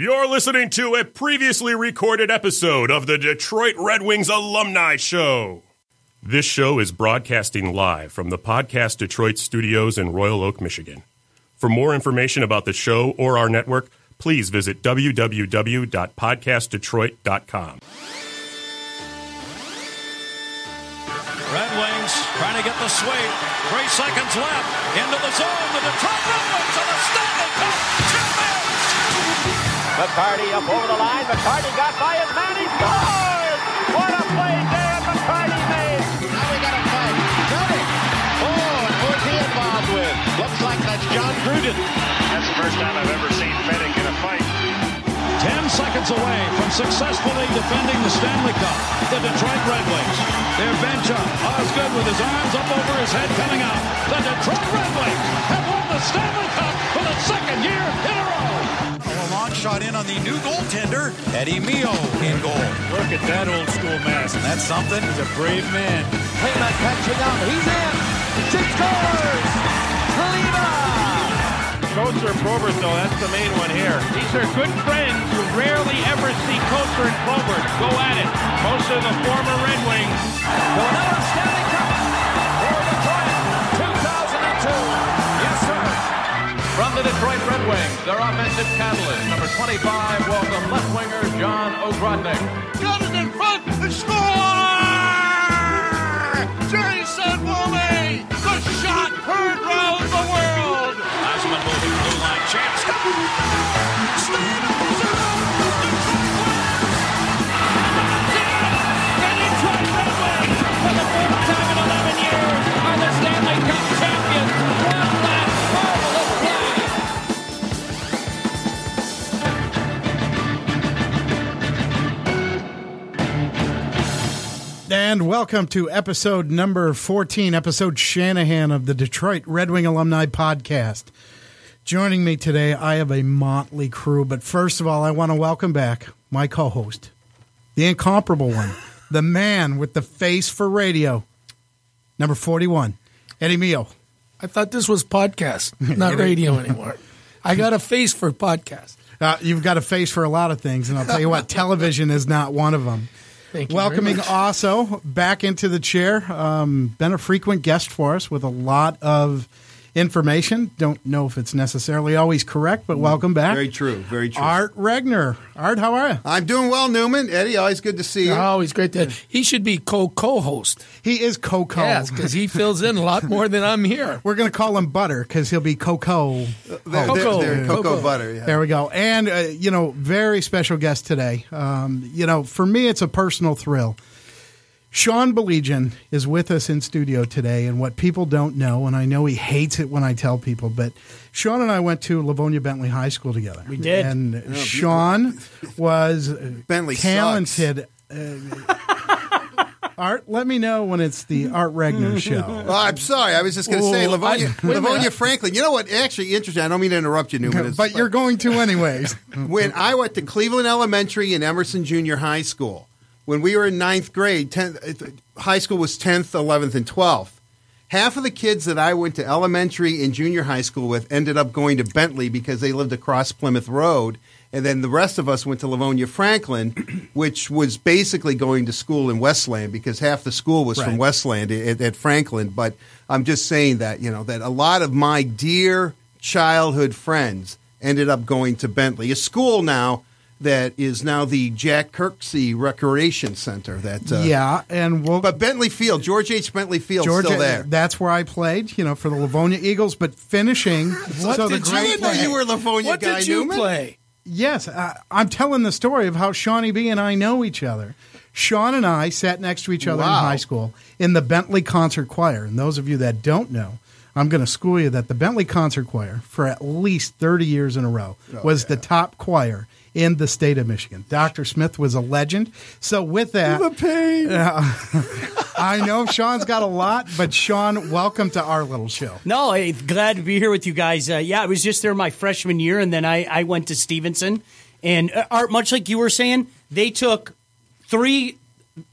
You're listening to a previously recorded episode of the Detroit Red Wings Alumni Show. This show is broadcasting live from the Podcast Detroit studios in Royal Oak, Michigan. For more information about the show or our network, please visit www.podcastdetroit.com. Red Wings trying to get the sweep. Three seconds left. Into the zone. The Detroit Red Wings are the champions. McCarty up over the line. McCarty got by his man. He scores! What a play Dan McCarty made. Now we got a fight. Cody. Oh, and who's he involved with? Looks like that's John Gruden. That's the first time I've ever seen Fettig in a fight. Ten seconds away from successfully defending the Stanley Cup. The Detroit Red Wings. Their bench up. Osgood with his arms up over his head coming out. The Detroit Red Wings have won the Stanley Cup for the second year in a row. A long shot in on the new goaltender, Eddie Mio in goal. Look at that old school mask. That's something. He's a brave man. Klima catching up. He's in. She scores! Klima! Kocur and Probert, though, that's the main one here. These are good friends. You rarely ever see Kocur and Probert go at it. Most of the former Red Wings. The Detroit Red Wings, their offensive catalyst, number 25, welcome left winger John Ogrodnick. Got it in front and score! Jason Woolley! The shot heard round the world! Yzerman moving blue line, chance. Welcome to episode number 14, episode Shanahan of the Detroit Red Wing Alumni Podcast. Joining me today, I have a motley crew, but first of all, I want to welcome back my co host, the incomparable one, the man with the face for radio, number 41, Eddie Mio. I thought this was podcast, not radio anymore. I got a face for podcast. Uh, you've got a face for a lot of things, and I'll tell you what, television is not one of them. Thank you. Welcoming also back into the chair, um, been a frequent guest for us with a lot of information. Don't know if it's necessarily always correct, but welcome back. Very true. Very true. Art Regner. Art, how are you? I'm doing well, Newman. Eddie, always good to see you. Oh, he's great. To, he should be co co host. He is Coco. Yes, because he fills in a lot more than I'm here. We're going to call him Butter because he'll be Coco. There- there- Cocoa. there, cocoa, Cocoa. butter. Yeah. There we go. And, uh, you know, very special guest today. Um, you know, for me, it's a personal thrill. Sean Baligian is with us in studio today, and what people don't know, and I know he hates it when I tell people, but Sean and I went to Livonia Bentley High School together. We did. And Sean was uh, Bentley talented. Uh, Art, let me know when it's the Art Regner show. Oh, I'm sorry. I was just going to say Oh, Livonia, I- wait a minute. Livonia Franklin. You know what? Actually, interesting. I don't mean to interrupt you, Newman. It's- But you're going to anyways. when I went to Cleveland Elementary and Emerson Junior High School, when we were in ninth grade, 10th, uh, high school was 10th, 11th, and 12th. Half of the kids that I went to elementary and junior high school with ended up going to Bentley because they lived across Plymouth Road. And then the rest of us went to Livonia Franklin, which was basically going to school in Westland because half the school was from Westland at, at Franklin. But I'm just saying that, you know, that a lot of my dear childhood friends ended up going to Bentley, a school now that is now the Jack Kirksey Recreation Center. That uh, yeah, and we'll but Bentley Field, George H. Bentley Field, Georgia, still there. That's where I played, you know, for the Livonia Eagles. But finishing, What so did the you great didn't know play? you were Livonia What guy, did you Newman. play? Yes, uh, I'm telling the story of how Shawnee B and I know each other. Sean and I sat next to each other in high school in the Bentley Concert Choir. And those of you that don't know, I'm going to school you that the Bentley Concert Choir, for at least 30 years in a row, Oh, was the top choir in the state of Michigan. Dr. Smith was a legend. So with that, The pain. I know Sean's got a lot, but Sean, welcome to our little show. No, hey, glad to be here with you guys. Uh, yeah, I was just there my freshman year, and then I, I went to Stevenson. And uh, Art, much like you were saying, they took three,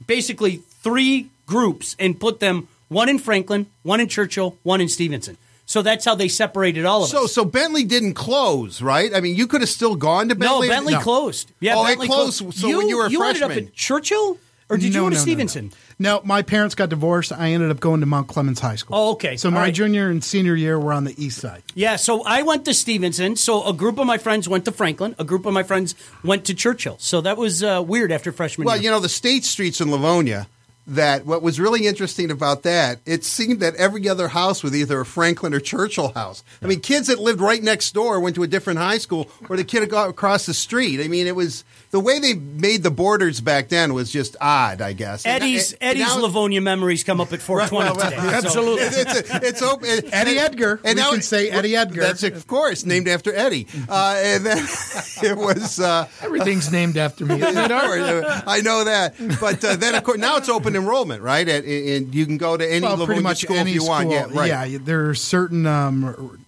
basically three groups and put them one in Franklin, one in Churchill, one in Stevenson. So that's how they separated all of So, us. so so Bentley didn't close, right? I mean, you could have still gone to Bentley. no, Bentley. Bentley closed. Yeah, Oh, it Bentley closed, so when you were a you ended up freshman. at Churchill, or did you go to no, no, no. Stevenson? No, my parents got divorced. I ended up going to Mount Clemens High School. Oh, okay. So All my right. junior and senior year were on the east side. Yeah, so I went to Stevenson. So a group of my friends went to Franklin. A group of my friends went to Churchill. So that was uh, weird after freshman Well, year. Well, you know, the state streets in Livonia, that what was really interesting about that, it seemed that every other house was either a Franklin or Churchill house. I mean, kids that lived right next door went to a different high school, or the kid had got across the street. I mean, it was the way they made the borders back then was just odd, I guess. And- Eddie's and Eddie's now- Livonia memories come up at 420 Right, well, today. well, So- Absolutely. It's, it's open. Eddie Edgar. We can say Eddie Edgar. That's of course named after Eddie. Uh, and then it was. Uh, Everything's named after me. isn't it, course, I know that, but uh, then of course now it's open enrollment, right? And, and you can go to any well, pretty much school any you school. want. Yeah, right. Yeah, there are certain. Um,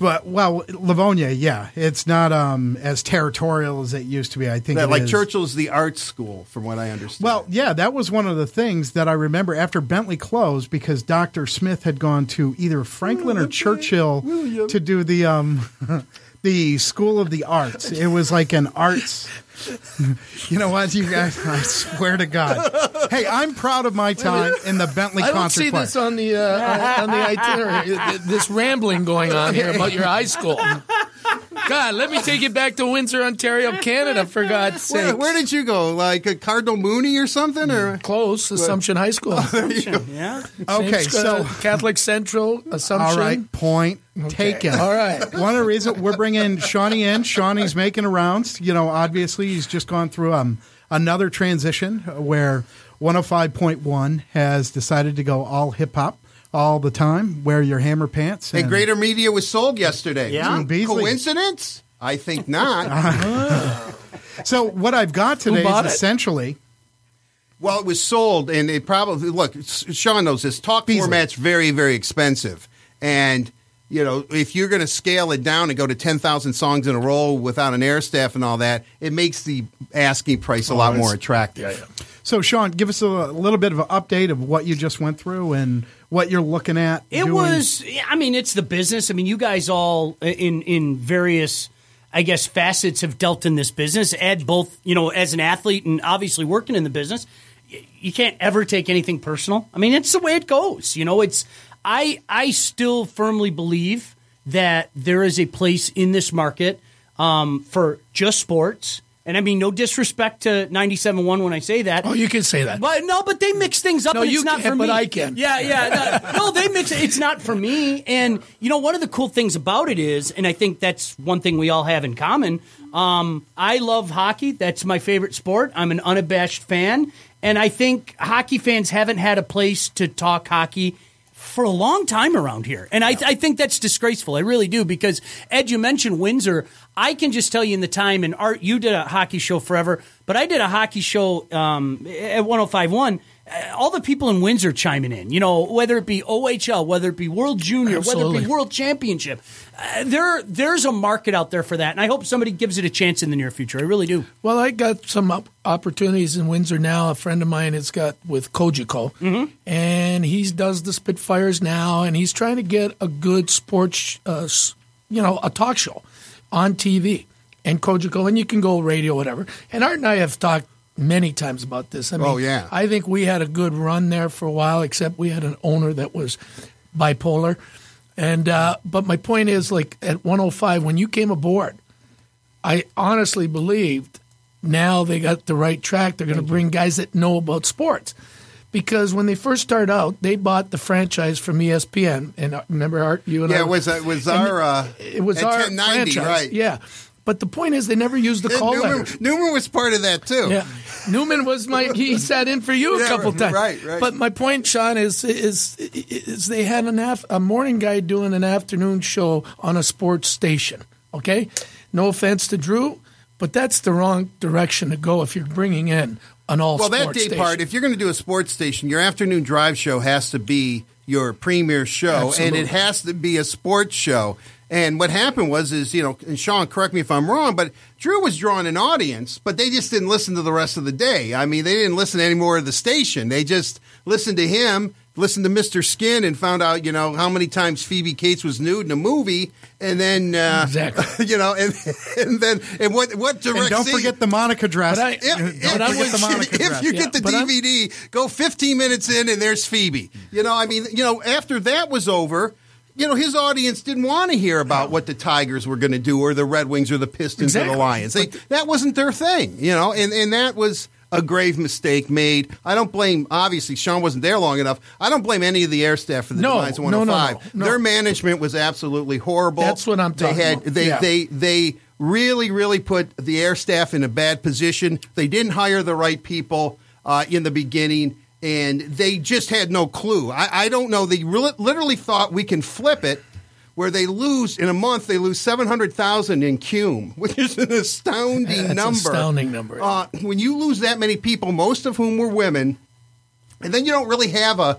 but well, Livonia, yeah, it's not um, as territorial as it used to be. I think like is. Churchill's the art school, from what I understand. Well, yeah, that was one of the things that I remember after Bentley closed because Dr. Smith had gone to either Franklin or Churchill to do the um, the School of the Arts. It was like an arts. You know what, you guys? I swear to God. Hey, I'm proud of my time in the Bentley I don't concert see this on the uh, on the itinerary. This rambling going on here about your high school. God, let me take you back to Windsor, Ontario, Canada, for God's sake. where, where did you go? Like a Cardinal Mooney or something? Or Close, Assumption High School. yeah. Okay, Same, so Catholic Central, Assumption. all right, point taken. All right. One of the reasons we're bringing Shawnee in, Shawnee's making a rounds. You know, obviously he's just gone through um, another transition where 105.1 has decided to go all hip hop all the time. Wear your hammer pants. and Greater Media was sold yesterday. Yeah. Coincidence? I think not. Uh-huh. So what I've got today bought is it? essentially well, it was sold, and it probably look. Sean knows this. Talk Beasley. format's very, very expensive, and you know if you're going to scale it down and go to ten thousand songs in a row without an air staff and all that, it makes the asking price a oh, lot more attractive. so. Sean, give us a little bit of an update of what you just went through and what you're looking at. It doing. was. I mean, it's the business. I mean, you guys all uh, in in various, I guess, facets have dealt in this business. Ed, both you know, as an athlete and obviously working in the business, you can't ever take anything personal. I mean, it's the way it goes. You know, it's. I I still firmly believe that there is a place in this market um, for just sports. And I mean, no disrespect to 97.1 when I say that. Oh, you can say that. But no, but they mix things up. No, and you it's not can't, for but. I can. Yeah, yeah. No, no, they mix it. It's not for me. And you know, one of the cool things about it is, and I think that's one thing we all have in common. Um, I love hockey. That's my favorite sport. I'm an unabashed fan, and I think hockey fans haven't had a place to talk hockey for a long time around here. And I, I think that's disgraceful. I really do. Because, Ed, you mentioned Windsor. I can just tell you in the time, and Art, you did a hockey show forever, but I did a hockey show um, at 1051. All the people in Windsor chiming in, you know, whether it be OHL, whether it be World Junior, whether it be World Championship, uh, there there's a market out there for that, and I hope somebody gives it a chance in the near future. I really do. Well, I got some op- opportunities in Windsor now. A friend of mine has got with Cogeco, Mm-hmm. and he does the Spitfires now, and he's trying to get a good sports, uh, you know, a talk show on TV and Cogeco, and you can go radio, whatever. And Art and I have talked many times about this. I mean, Oh, yeah. I think we had a good run there for a while, except we had an owner that was bipolar. And uh, but my point is, like at 105, when you came aboard, I honestly believed now they got the right track. They're going to bring guys that know about sports. Because when they first started out, they bought the franchise from ESPN. And uh, remember, Art, you and I. Yeah, it was uh, it was our uh, it was our 1090, franchise, right? Yeah, but the point is, they never used the call Newman. Newman was part of that too. Yeah, Newman was my. He sat in for you a Yeah, couple times. right, right. But my point, Sean, is is is they had an af- a morning guy doing an afternoon show on a sports station. Okay, no offense to Drew, but that's the wrong direction to go if you're bringing in an all. Well, that day station. part, if you're going to do a sports station, your afternoon drive show has to be your premier show, Absolutely. and it has to be a sports show. And what happened was, is you know, and Sean, correct me if I'm wrong, but Drew was drawing an audience, but they just didn't listen to the rest of the day. I mean, they didn't listen anymore to the station; they just listened to him listened to Mr. Skin and found out, you know, how many times Phoebe Cates was nude in a movie, and then uh, Exactly. you know, and and then and what what direct And don't scene- forget the Monica dress. But I- if, don't if- but I the would- Monica if dress. you Yeah, get the but I'm- DVD, go 15 minutes in and there's Phoebe. You know, I mean, you know, after that was over, you know, his audience didn't want to hear about what the Tigers were going to do or the Red Wings or the Pistons or the Lions. They, that wasn't their thing, you know, and, and that was a grave mistake made. I don't blame, obviously, Sean wasn't there long enough. I don't blame any of the air staff for the No, demise of no, no, 105. no, no. Their management was absolutely horrible. That's what I'm They talking had, about. They, Yeah. they, they really, really put the air staff in a bad position. They didn't hire the right people uh, in the beginning, and they just had no clue. I, I don't know. They really, literally thought we can flip it. Where they lose in a month, they lose seven hundred thousand in cume, which is an astounding That's number. astounding number. Uh, when you lose that many people, most of whom were women, and then you don't really have a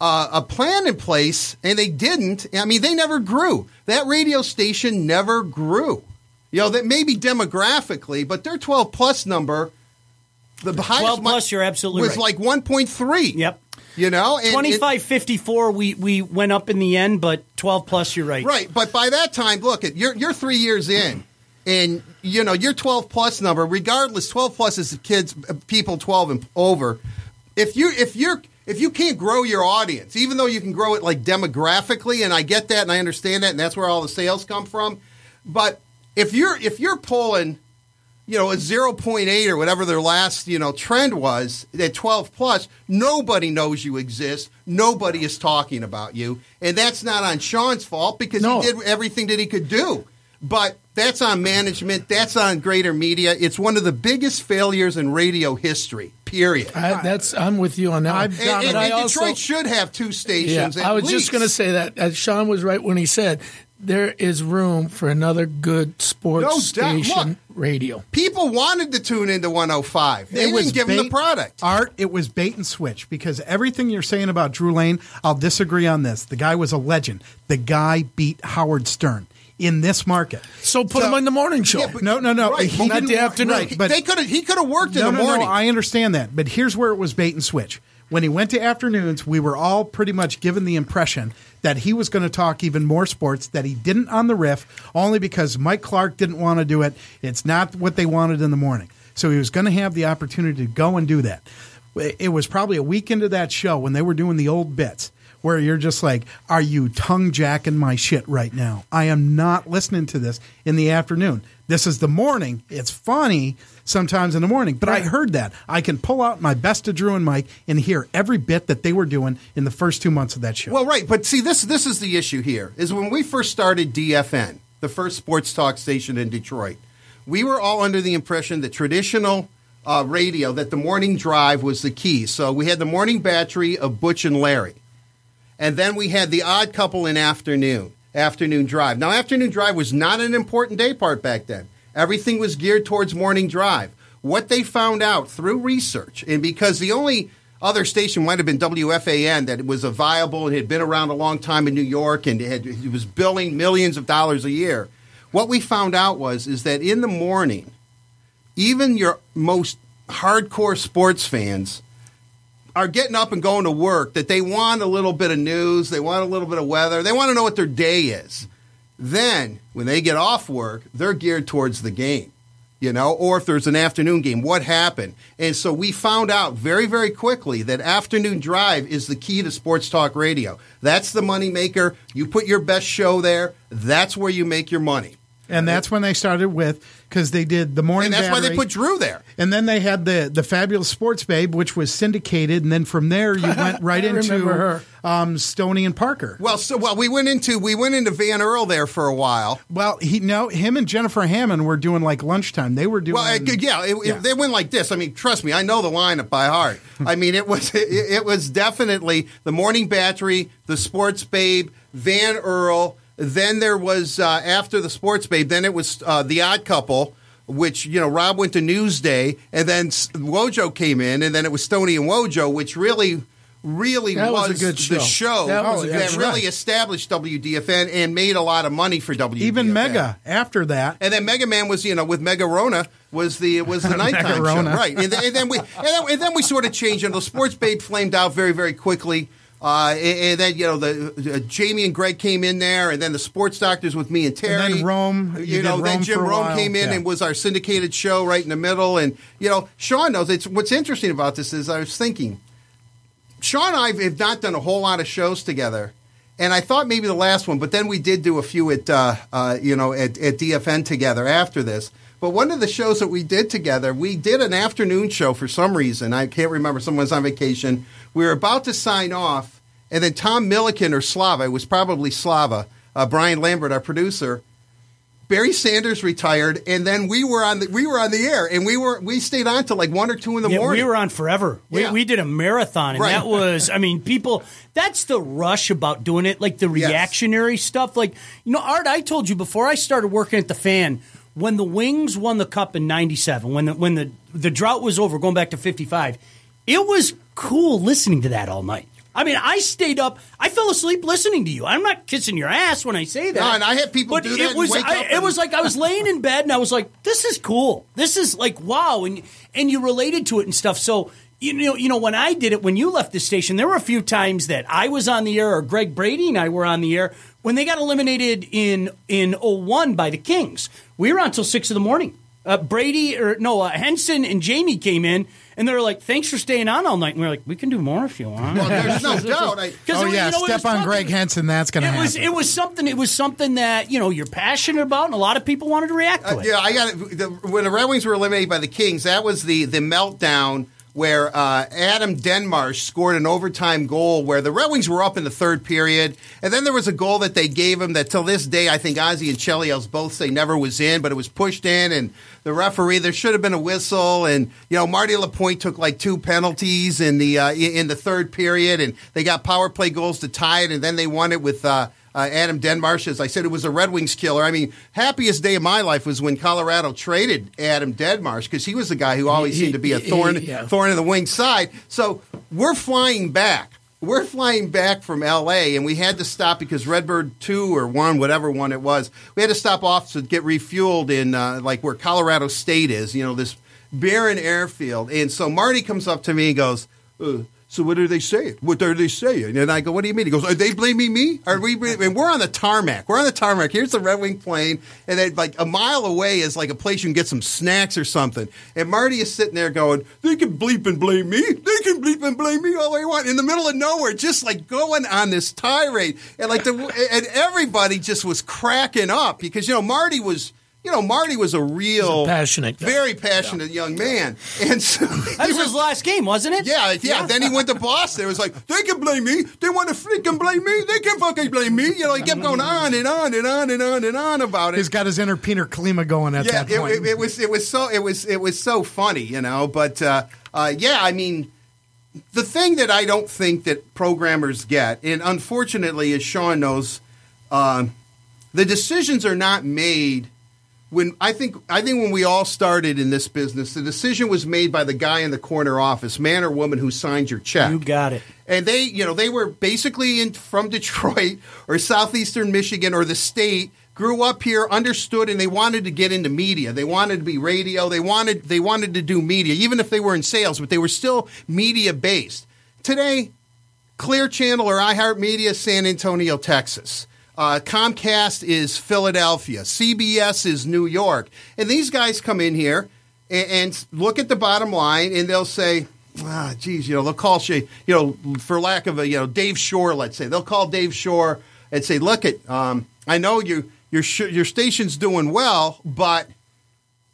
uh, a plan in place, and they didn't. I mean, they never grew. That radio station never grew. You know, that maybe demographically, but their 12 plus number, the highest 12 one plus, you're absolutely was right. like 1.3. Yep. You know, and, and- 25 54 we we went up in the end but 12 plus you're right Right, but by that time, look, at you're you're three years in, and you know your 12 plus number. Regardless, 12 plus is kids, uh, people 12 and over. If you if you're if you can't grow your audience, even though you can grow it like demographically, and I get that and I understand that, and that's where all the sales come from. But if you're if you're pulling, you know, a 0.8 or whatever their last you know trend was at 12 plus, nobody knows you exist. Nobody is talking about you, and that's not on Sean's fault because No. he did everything that he could do. But that's on management. That's on greater media. It's one of the biggest failures in radio history. Period. I, that's I'm with you on that. one. And, and- and I Detroit also- should have two Yeah, stations. at I was least. just going to say that. Sean was right when he said there is room for another good sports No doubt. station Look. radio. People wanted to tune into 105. They didn't give them the product. Art, it was bait and switch because everything you're saying about Drew Lane, I'll disagree on this. The guy was a legend. The guy beat Howard Stern in this market. So put him on the morning show. Yeah, but- No, no, no. Right, He not didn't- the afternoon. Right, but they could have. He could have worked in the no, morning. no. I understand that, but here's where it was bait and switch. When he went to afternoons, we were all pretty much given the impression that he was going to talk even more sports that he didn't on the riff, only because Mike Clark didn't want to do it. It's not what they wanted in the morning. So he was going to have the opportunity to go and do that. It was probably a week into that show when they were doing the old bits where you're just like, are you tongue jacking my shit right now? I am not listening to this in the afternoon. This is the morning. It's funny sometimes in the morning, but I heard that. I can pull out my best of Drew and Mike and hear every bit that they were doing in the first two months of that show. Well, right, but see, this this is the issue here. Is when we first started DFN, the first sports talk station in Detroit, we were all under the impression that traditional uh, radio, that the morning drive was the key. So we had the morning battery of Butch and Larry, and then we had the odd couple in afternoon, afternoon drive. Now, afternoon drive was not an important day part back then. Everything was geared towards morning drive. What they found out through research, and because the only other station might have been WFAN that was a viable and had been around a long time in New York and had, it was billing millions of dollars a year. What we found out was is that in the morning, even your most hardcore sports fans are getting up and going to work that they want a little bit of news, they want a little bit of weather, they want to know what their day is. Then, when they get off work, they're geared towards the game, you know, or if there's an afternoon game, what happened? And so we found out very, very quickly that afternoon drive is the key to sports talk radio. That's the money maker. You put your best show there, that's where you make your money. And that's when they started with because they did the morning. And that's why they put Drew there. And then they had the the fabulous Sports Babe, which was syndicated, and then from there you went right into. Um, Stoney and Parker. Well, so well, we went into we went into Van Earl there for a while. Well, he no, him and Jennifer Hammond were doing like lunchtime. They were doing. Well, it, yeah, it, it- they went like this. I mean, trust me, I know the lineup by heart. I mean, it was it was definitely the Morning Battery, the Sports Babe, Van Earl. Then there was uh, after the Sports Babe. Then it was uh, the Odd Couple, which you know Rob went to Newsday, and then Wojo came in, and then it was Stony and Wojo, which really. Really That was a was, good the show. That that, was a good show. really established WDFN and made a lot of money for WDFN. even Mega after that. And then Mega Man was, you know, with Mega Rona was the was the nighttime show, right? And then, and then we and then, and then we sort of changed. And the Sports Babe flamed out very very quickly. Uh, and, and then you know the uh, Jamie and Greg came in there, and then the sports doctors with me and Terry. then Rome, you you, know, then Jim Rome while. came in Yeah. and was our syndicated show right in the middle. And you know, Sean knows. It's what's interesting about this is I was thinking, Sean and I have not done a whole lot of shows together. And I thought maybe the last one, but then we did do a few at uh, uh, you know at, at DFN together after this. But one of the shows that we did together, we did an afternoon show for some reason. I can't remember. Someone was on vacation. We were about to sign off, and then Tom Milliken or Slava, it was probably Slava, uh, Brian Lambert, our producer, Barry Sanders retired, and then we were on the we were on the air, and we were we stayed on till like one or two in the Yeah, morning. we were on forever. We, Yeah. we did a marathon, and Right. that was, I mean, people, that's the rush about doing it, like the reactionary stuff. Like, you know, Art, I told you before I started working at the fan, when the Wings won the cup in 97, when the, when the, the drought was over, going back to 55, it was cool listening to that all night. I mean, I stayed up. I fell asleep listening to you. I'm not kissing your ass when I say that. No, and I had people but do that It and was. I, up it was like I was laying in bed and I was like, "This is cool. This is like wow," and and you related to it and stuff. So you know, you know, when I did it, when you left the station, there were a few times that I was on the air, or Greg Brady and I were on the air when they got eliminated in in 01 by the Kings. We were on till six in the morning. Uh, Brady or no, uh, Henson and Jamie came in. And they were like, "Thanks for staying on all night." And we are like, "We can do more if you want." Well, there's no doubt. I, 'Cause Oh it- yeah, you know, step on Greg Henson. That's going to It happen. was it was something it was something that you know you're passionate about, and a lot of people wanted to react to Uh, it. yeah, I got it. The, when the Red Wings were eliminated by the Kings, that was the the meltdown where uh, Adam Deadmarsh scored an overtime goal where the Red Wings were up in the third period, and then there was a goal that they gave him that till this day I think Ozzy and Chelios both say never was in, but it was pushed in, and the referee there should have been a whistle, and you know Marty Lapointe took like two penalties in the uh, in the third period, and they got power play goals to tie it, and then they won it with. Uh, uh, Adam Deadmarsh, as I said, it was a Red Wings killer. I mean, happiest day of my life was when Colorado traded Adam Deadmarsh because he was the guy who always seemed to be a thorn, yeah. thorn in the wing side. So we're flying back. We're flying back from L.A. and we had to stop because Redbird two or one, whatever one it was, we had to stop off to get refueled in uh, like where Colorado State is. You know, this barren airfield. And so Marty comes up to me and goes. Uh, so what are they saying? What are they saying? And I go, what do you mean? He goes, are they blaming me? Are we? And we're on the tarmac. We're on the tarmac. Here's the Red Wing plane, and then like a mile away is like a place you can get some snacks or something. And Marty is sitting there going, they can bleep and blame me. They can bleep and blame me all they want. In the middle of nowhere, just like going on this tirade, and like the and everybody just was cracking up because you know Marty was. You know, Marty was a real, a passionate guy. very passionate young man, and so that was his last game, wasn't it? yeah, yeah, Then he went to Boston. It was like they can blame me. They want to freaking blame me. They can fucking blame me. You know, he kept going on and on and on and on and on about it. He's got his inner Peter Klima going at yeah, that it, point. it, it was it was so it was it was so funny, you know. But uh, uh, yeah, I mean, the thing that I don't think that programmers get, and unfortunately, as Sean knows, um, the decisions are not made when I think I think when we all started in this business, the decision was made by the guy in the corner office, man or woman who signed your check. You got it. And they, you know, they were basically in from Detroit or southeastern Michigan or the state, grew up here, understood, and they wanted to get into media. They wanted to be radio. They wanted they wanted to do media, even if they were in sales, but they were still media based. Today, Clear Channel or iHeartMedia, San Antonio, Texas. Uh, Comcast is Philadelphia. CBS is New York. And these guys come in here and, and look at the bottom line, and they'll say, "Ah, geez, you know, they'll call you, you know, for lack of a, you know, Dave Shore, let's say, they'll call Dave Shore and say, "Look, at, um, I know you, your sh- your station's doing well, but."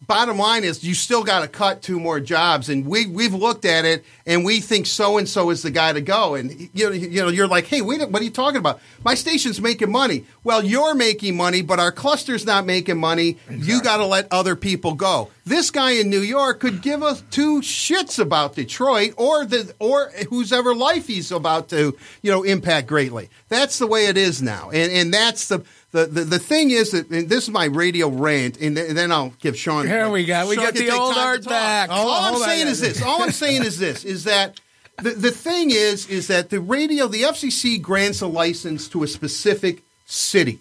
Bottom line is you still got to cut two more jobs. And we we've looked at it and we think so and so is the guy to go. And you know you know you're like hey wait what are you talking about? My station's making money. Well you're making money but our cluster's not making money. You got to let other people go. This guy in New York could give us two shits about Detroit or the or whose ever life he's about to you know impact greatly. That's the way it is now. And and that's the the, the, the thing is that and this is my radio rant, and, th- and then I'll give Sean. Here we go. We Sean got the old art back. All, Hold I'm on. saying is this. All I'm saying is this: is that the the thing is is that the radio, the FCC grants a license to a specific city,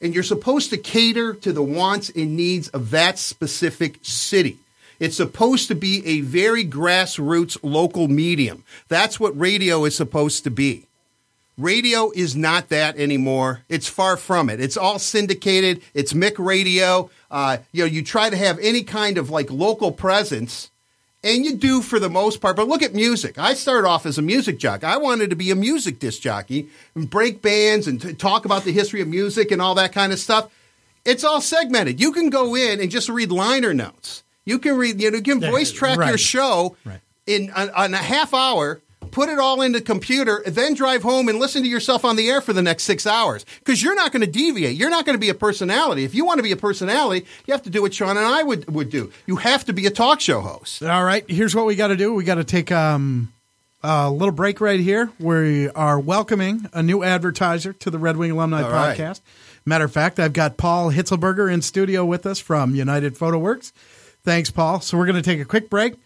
and you're supposed to cater to the wants and needs of that specific city. It's supposed to be a very grassroots local medium. That's what radio is supposed to be. Radio is not that anymore. It's far from it. It's all syndicated. It's Mick Radio. Uh, you know, you try to have any kind of like local presence, and you do for the most part. But look at music. I started off as a music jockey. I wanted to be a music disc jockey and break bands and t- talk about the history of music and all that kind of stuff. It's all segmented. You can go in and just read liner notes. You can read. You know, you can voice track your show Right. in on, on a half hour. Put it all into computer, then drive home and listen to yourself on the air for the next six hours. Because you're not going to deviate. You're not going to be a personality. If you want to be a personality, you have to do what Sean and I would, would do. You have to be a talk show host. All right, here's what we got to do. We got to take um, a little break right here. We are welcoming a new advertiser to the Red Wing Alumni All right. Podcast. Matter of fact, I've got Paul Hitzelberger in studio with us from United Photo Works. Thanks, Paul. So we're going to take a quick break.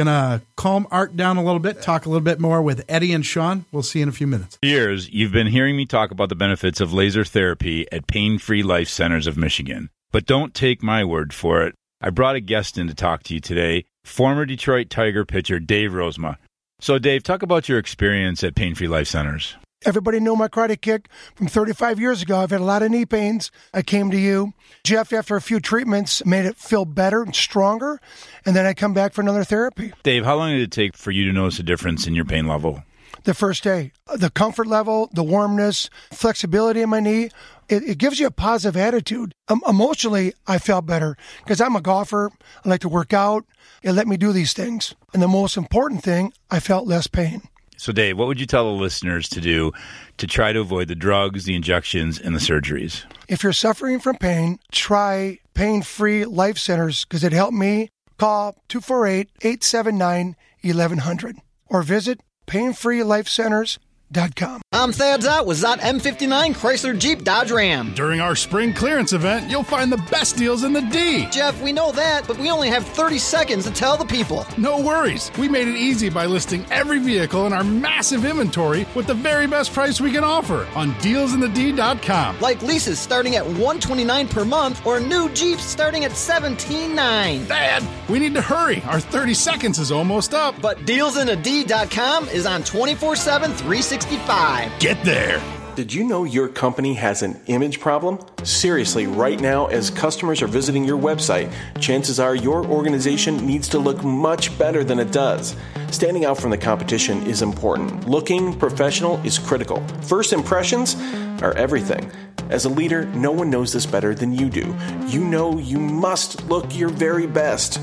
Going to calm Art down a little bit, talk a little bit more with Eddie and Sean. We'll see you in a few minutes. For years, you've been hearing me talk about the benefits of laser therapy at Pain Free Life Centers of Michigan. But don't take my word for it. I brought a guest in to talk to you today, former Detroit Tiger pitcher Dave Rozema. So, Dave, talk about your experience at Pain Free Life Centers. Everybody know my karate kick from 35 years ago. I've had a lot of knee pains. I came to you. Jeff, after a few treatments, made it feel better and stronger. And then I come back for another therapy. Dave, how long did it take for you to notice a difference in your pain level? The first day, the comfort level, the warmness, flexibility in my knee, it, it gives you a positive attitude. Um, emotionally, I felt better because I'm a golfer. I like to work out. It let me do these things. And the most important thing, I felt less pain. So, Dave, what would you tell the listeners to do to try to avoid the drugs, the injections, and the surgeries? If you're suffering from pain, try pain free life centers because it helped me. Call 248 879 1100 or visit painfreelifecenters.com. I'm Thad Szott with Szott M59 Chrysler Jeep Dodge Ram. During our spring clearance event, you'll find the best deals in the D. Jeff, we know that, but we only have 30 seconds to tell the people. No worries. We made it easy by listing every vehicle in our massive inventory with the very best price we can offer on dealsinthed.com. Like leases starting at 129 per month or new Jeeps starting at 17.9. Dad, we need to hurry. Our 30 seconds is almost up. But dealsinthed.com is on 24/7 365. Get there. Did you know your company has an image problem? Seriously, right now, as customers are visiting your website, chances are your organization needs to look much better than it does. Standing out from the competition is important. Looking professional is critical. First impressions are everything. As a leader, no one knows this better than you do. You know you must look your very best.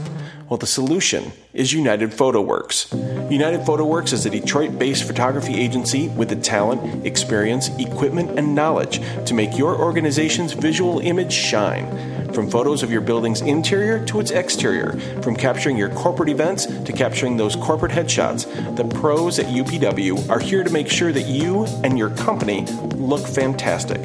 Well, the solution is United Photo Works. United Photo Works is a Detroit based photography agency with the talent, experience, equipment, and knowledge to make your organization's visual image shine. From photos of your building's interior to its exterior, from capturing your corporate events to capturing those corporate headshots, the pros at UPW are here to make sure that you and your company look fantastic.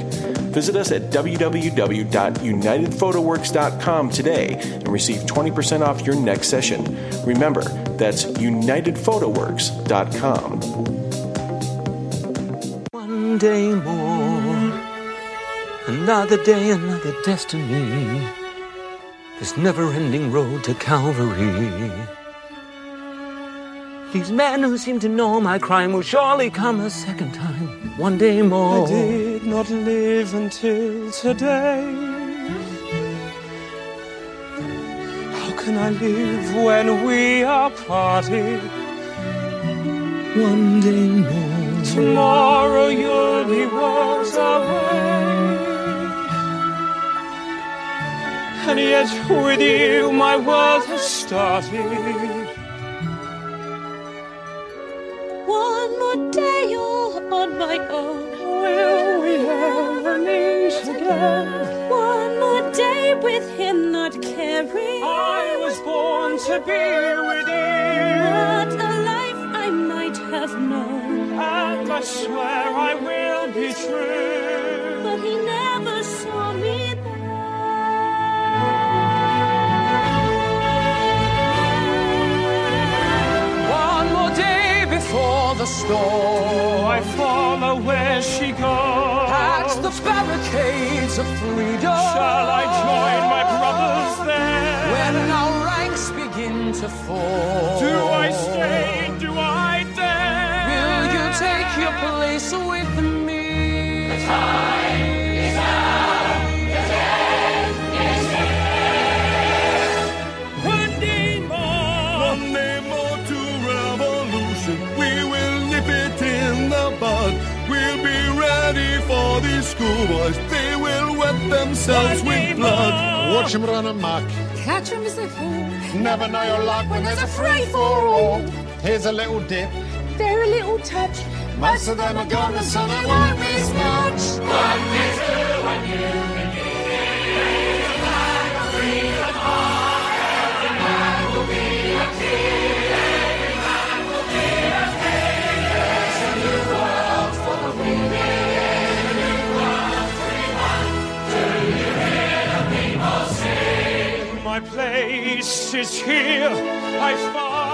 Visit us at www.unitedphotoworks.com today and receive 20% off your next session. Remember, that's unitedphotoworks.com. One day more, another day, another destiny. This never ending road to Calvary. These men who seem to know my crime will surely come a second time. One day more. I did not live until today. How can I live when we are parted? One day more. Tomorrow you'll be worlds away. And yet with you my world has started. One more day all on my own. Will we ever meet again? One more day with him not caring. I was born to be with you. What a life I might have known. And I swear I will be true. The storm. I follow where she goes. Past the barricades of freedom. Shall I join my brothers there? When our ranks begin to fall. Do I stay? Do I dare? Will you take your place with me? Schoolboys. They will wet themselves with blood. Watch him run amok. Catch him as a fool. Never know your luck when there's a free for all. Here's a little dip. Very little touch. Most of them are gone, and some won't miss much. One day two, and you My place is here. I fight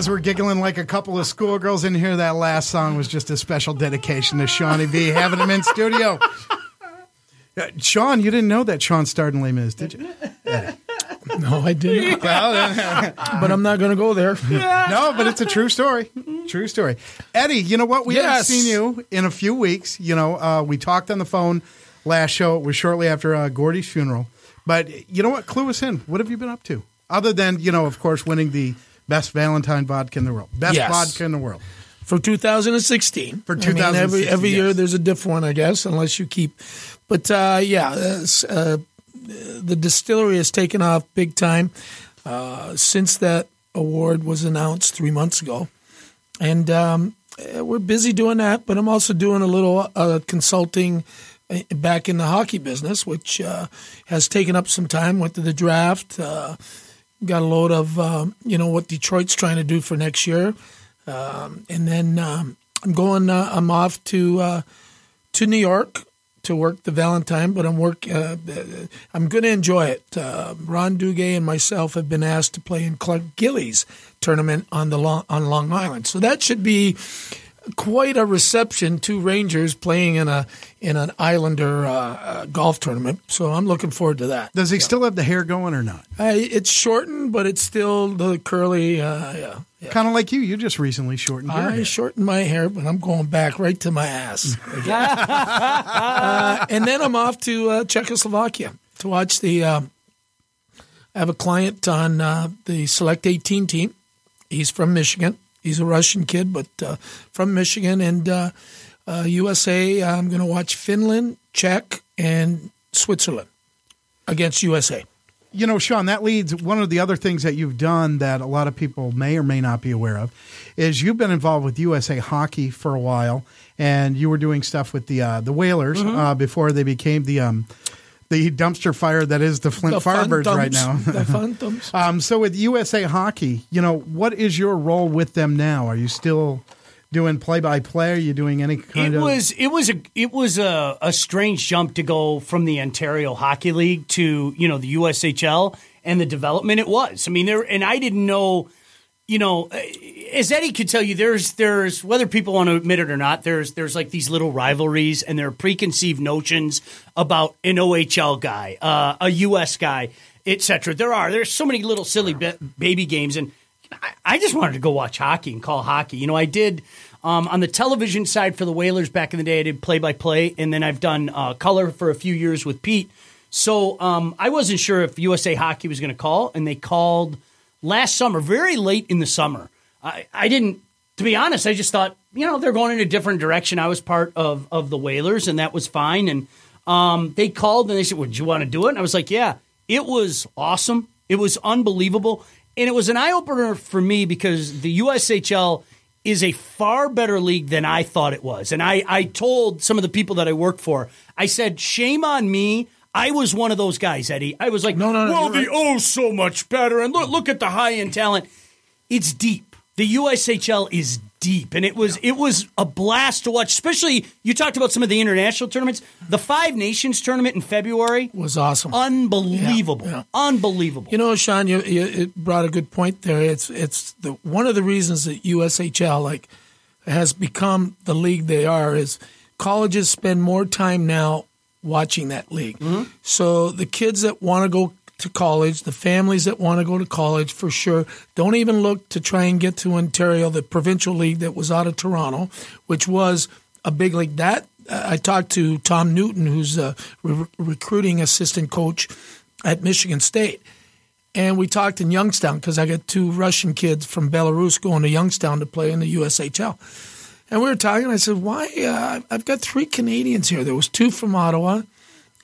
As we're giggling like a couple of schoolgirls in here, that last song was just a special dedication to Shawnee V, having him in studio. Uh, Sean, you didn't know that Sean starred in Les Mis, did you? No, I didn't. Well, then- but I'm not going to go there. no, but it's a true story. True story. Eddie, you know what? We haven't seen you in a few weeks. You know, uh, we talked on the phone last show. It was shortly after uh, Gordie's funeral. But you know what? Clue us in. What have you been up to? Other than, you know, of course, winning the best Valentine vodka in the world. Best Yes. vodka in the world. for 2016. For I mean, every 2016, every year yes. there's a different one, I guess, unless you keep. But uh, yeah, uh, s- uh, the distillery has taken off big time uh, since that award was announced three months ago, and um, uh, we're busy doing that. But I'm also doing a little uh, consulting. uh, Back in the hockey business, which uh, has taken up some time. Went to the draft, uh, got a load of um, you know what Detroit's trying to do for next year, um, and then um, I'm going. Uh, I'm off to uh, to New York to work the Valentine, but I'm work. Uh, I'm going to enjoy it. Uh, Ron Duguay and myself have been asked to play in Clark Gillies tournament on the long, on Long Island, so that should be quite a reception. Two Rangers playing in a in an Islander uh, uh, golf tournament, so I'm looking forward to that. Does he still have the hair going or not? Uh, it's shortened, but it's still the curly. Uh, yeah. Kind of like you. You just recently shortened your I hair. shortened my hair, but I'm going back right to my ass. uh, and then I'm off to uh, Czechoslovakia to watch the. Um, I have a client on uh, the Select 18 team. He's from Michigan. He's a Russian kid, but uh, from Michigan. And uh, uh, USA, I'm going to watch Finland, Czech, and Switzerland against USA. You know, Sean, that leads one of the other things that you've done that a lot of people may or may not be aware of is you've been involved with USA Hockey for a while, and you were doing stuff with the uh, the Whalers Mhm. uh, before they became the um, the dumpster fire that is the Flint The Firebirds right now. The Phantoms. um, so with USA Hockey, you know, what is your role with them now? Are you still doing play by play? Are you doing any kind it of? was it was a it was a, a strange jump to go from the Ontario Hockey League to you know the USHL and the development it was. I mean there and I didn't know you know as Eddie could tell you there's there's whether people want to admit it or not there's there's like these little rivalries and there are preconceived notions about an OHL guy, uh, a US guy, etc. There are there's so many little silly ba- baby games and I, I just wanted to go watch hockey and call hockey. You know, I did um, on the television side for the Whalers back in the day. I did play by play, and then I've done uh, color for a few years with Pete. So um, I wasn't sure if USA Hockey was going to call, and they called last summer, very late in the summer. I, I didn't, to be honest, I just thought, you know, they're going in a different direction. I was part of of the Whalers, and that was fine. And um, they called and they said, "Would you want to do it?" And I was like, "Yeah." It was awesome. It was unbelievable. And it was an eye opener for me because the USHL is a far better league than I thought it was. And I, I told some of the people that I work for, I said, shame on me. I was one of those guys, Eddie. I was like, no, no, no. well, the O's so much better. And look, look at the high end talent. It's deep. The USHL is deep, and it was it was a blast to watch. Especially you talked about some of the international tournaments. The Five Nations tournament in February was awesome, unbelievable, unbelievable. You know, Sean, you, you it brought a good point there. It's it's the one of the reasons that USHL like has become the league they are is colleges spend more time now watching that league. Mm-hmm. So the kids that want to go to college, the families that want to go to college for sure, don't even look to try and get to Ontario, the provincial league that was out of Toronto, which was a big league. That I talked to Tom Newton, who's a re- recruiting assistant coach at Michigan State. And we talked in Youngstown because I got two Russian kids from Belarus going to Youngstown to play in the USHL. And we were talking. I said, "Why? Uh, I've got three Canadians here. There was two from Ottawa,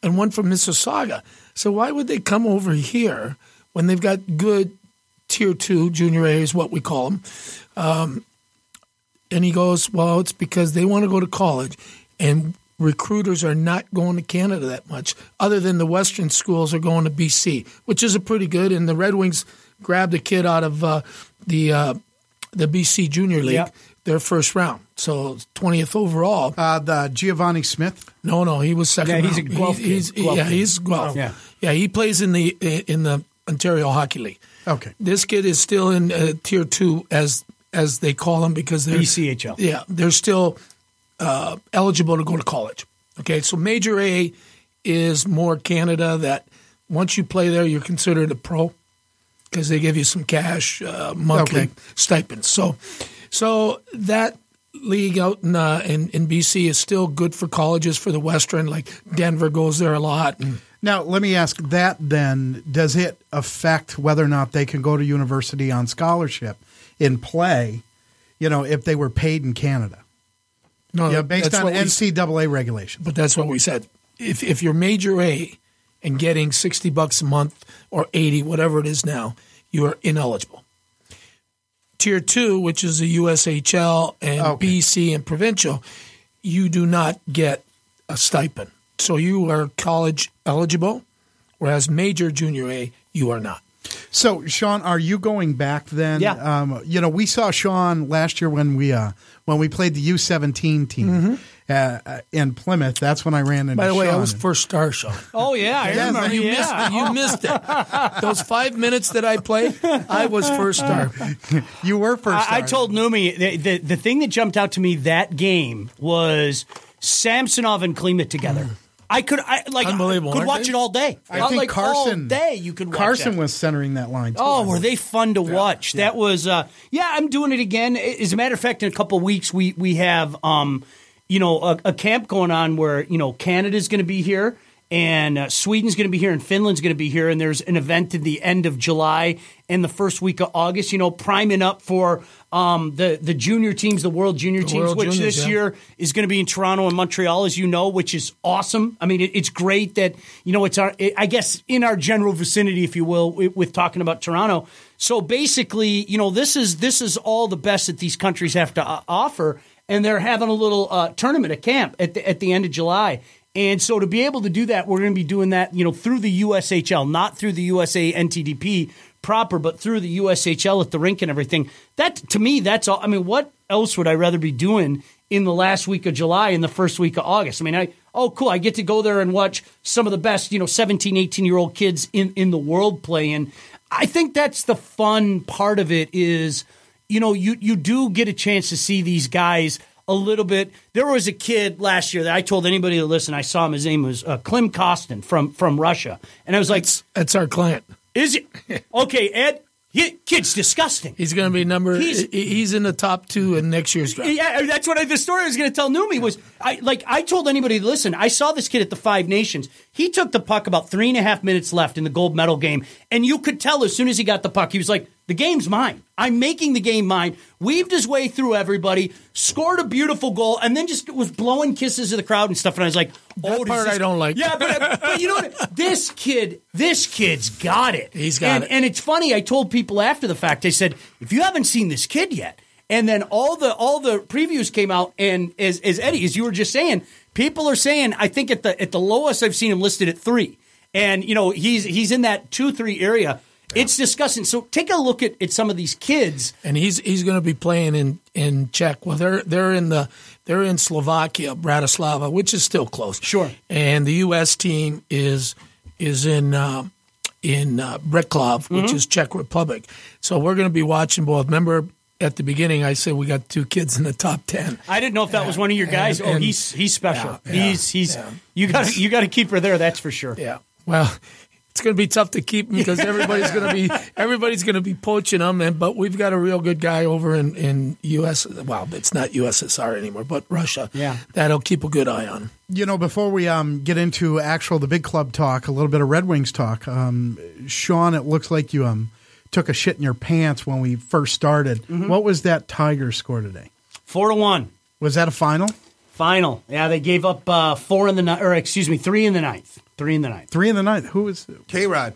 and one from Mississauga. So why would they come over here when they've got good tier two junior A is what we call them?" Um, and he goes, "Well, it's because they want to go to college, and recruiters are not going to Canada that much. Other than the Western schools are going to BC, which is a pretty good. And the Red Wings grabbed a kid out of uh, the uh, the BC Junior League, Yep. Their first round, so twentieth overall. Uh, the Givani Smith. No, no, he was second. Yeah, he's a. Guelph He- kid. he's, Guelph yeah, kid. he's Guelph. Yeah. yeah, he plays in the in the Ontario Hockey League. Okay, this kid is still in uh, tier two as as they call them because they're BCHL. Yeah, they're still uh, eligible to go to college. Okay, so Major A is more Canada. That once you play there, you're considered a pro because they give you some cash uh, monthly Okay. stipends. So, so that league out in, uh, in in BC is still good for colleges for the Western. Like Denver goes there a lot. And, Now, let me ask that then. Does it affect whether or not they can go to university on scholarship in play, you know, if they were paid in Canada? No, yeah, based on we- NCAA regulation. But that's what we said. If if you're major A and getting sixty bucks a month or eighty, whatever it is now, you are ineligible. Tier two, which is the USHL and BC and provincial, you do not get a stipend. So you are college eligible, whereas major junior A, you are not. So, Sean, are you going back then? Yeah. Um, you know, we saw Sean last year when we uh, when we played the U seventeen team uh, uh, in Plymouth. That's when I ran into. By the way, I was first star, Sean. Oh yeah, I Yeah, remember. You yeah. missed you missed it. Those five minutes that I played, I was first star. you were first. I, I told Numi the, the the thing that jumped out to me that game was Samsonov and Klima together. I could I like Unbelievable, could watch they? it all day. I Uh, think like, Carson all day you could watch Carson that. was centering that line. Too, Oh, were they fun to watch? That was, uh, yeah. I'm doing it again. As a matter of fact, in a couple of weeks, we we have, um, you know, a, a camp going on where you know Canada's going to be here, and uh, Sweden's going to be here, and Finland's going to be here, and there's an event at the end of July and the first week of August. You know, priming up for um, the the junior teams, the World Junior The teams, World which Juniors, this yeah. year is going to be in Toronto and Montreal, as you know, which is awesome. I mean, it, it's great that you know it's our, I guess, in our general vicinity, if you will, with, with talking about Toronto. So basically, you know, this is this is all the best that these countries have to uh, offer, and they're having a little uh, tournament, a camp at the, at the end of July. And so to be able to do that, we're going to be doing that, you know, through the USHL, not through the USA NTDP proper, but through the USHL at the rink and everything. That to me, that's all. I mean, what else would I rather be doing in the last week of July and the first week of August? I mean, I oh cool, I get to go there and watch some of the best, you know, 17, 18 year old kids in in the world play. And I think that's the fun part of it is, you know, you you do get a chance to see these guys a little bit. There was a kid last year that I told anybody to listen. I saw him. His name was uh, Klim Kostin from from Russia, and I was like, "That's our client." Is it okay, Ed? He, kid's disgusting. He's going to be number. He's, he's in the top two in next year's draft. Yeah, that's what I, the story I was going to tell Numi was. I like I told anybody to listen. I saw this kid at the Five Nations. He took the puck about three and a half minutes left in the gold medal game, and you could tell as soon as he got the puck, he was like, The game's mine. I'm making the game mine. Weaved his way through everybody, scored a beautiful goal, and then just was blowing kisses to the crowd and stuff. And I was like, "Oh, does part this- I don't like. Yeah, but, but you know what? This kid, this kid's got it. He's got and, it. And it's funny. I told people after the fact. I said, if you haven't seen this kid yet, and then all the all the previews came out, and as as Eddie, as you were just saying, people are saying, I think at the at the lowest I've seen him listed at three, and you know he's he's in that two three area. It's disgusting. So take a look at, at some of these kids. and he's he's going to be playing in in Czech. Well, they're they're in the they're in Slovakia, Bratislava, which is still close. Sure. And the U.S. team is is in um, in uh, Breclav, which Mhm. is Czech Republic. So we're going to be watching both. Remember at the beginning, I said we got two kids in the top ten. I didn't know if that was one of your guys. And- oh, and- he's he's special. Yeah, yeah, he's he's yeah. you got you got to keep her there. That's for sure. Yeah. Well, it's going to be tough to keep him because everybody's going to be everybody's going to be poaching him. And but we've got a real good guy over in in U.S. Well, it's not USSR anymore, but Russia. Yeah. that'll keep a good eye on. You know, before we um, get into actual the big club talk, a little bit of Red Wings talk. Um, Sean, it looks like you um, took a shit in your pants when we first started. Mhm. What was that Tiger score today? Four to one. Was that a final? Final. Yeah, they gave up uh, four in the ninth, or excuse me, three in the ninth. Three in the ninth. Three in the ninth. Who was K Rod?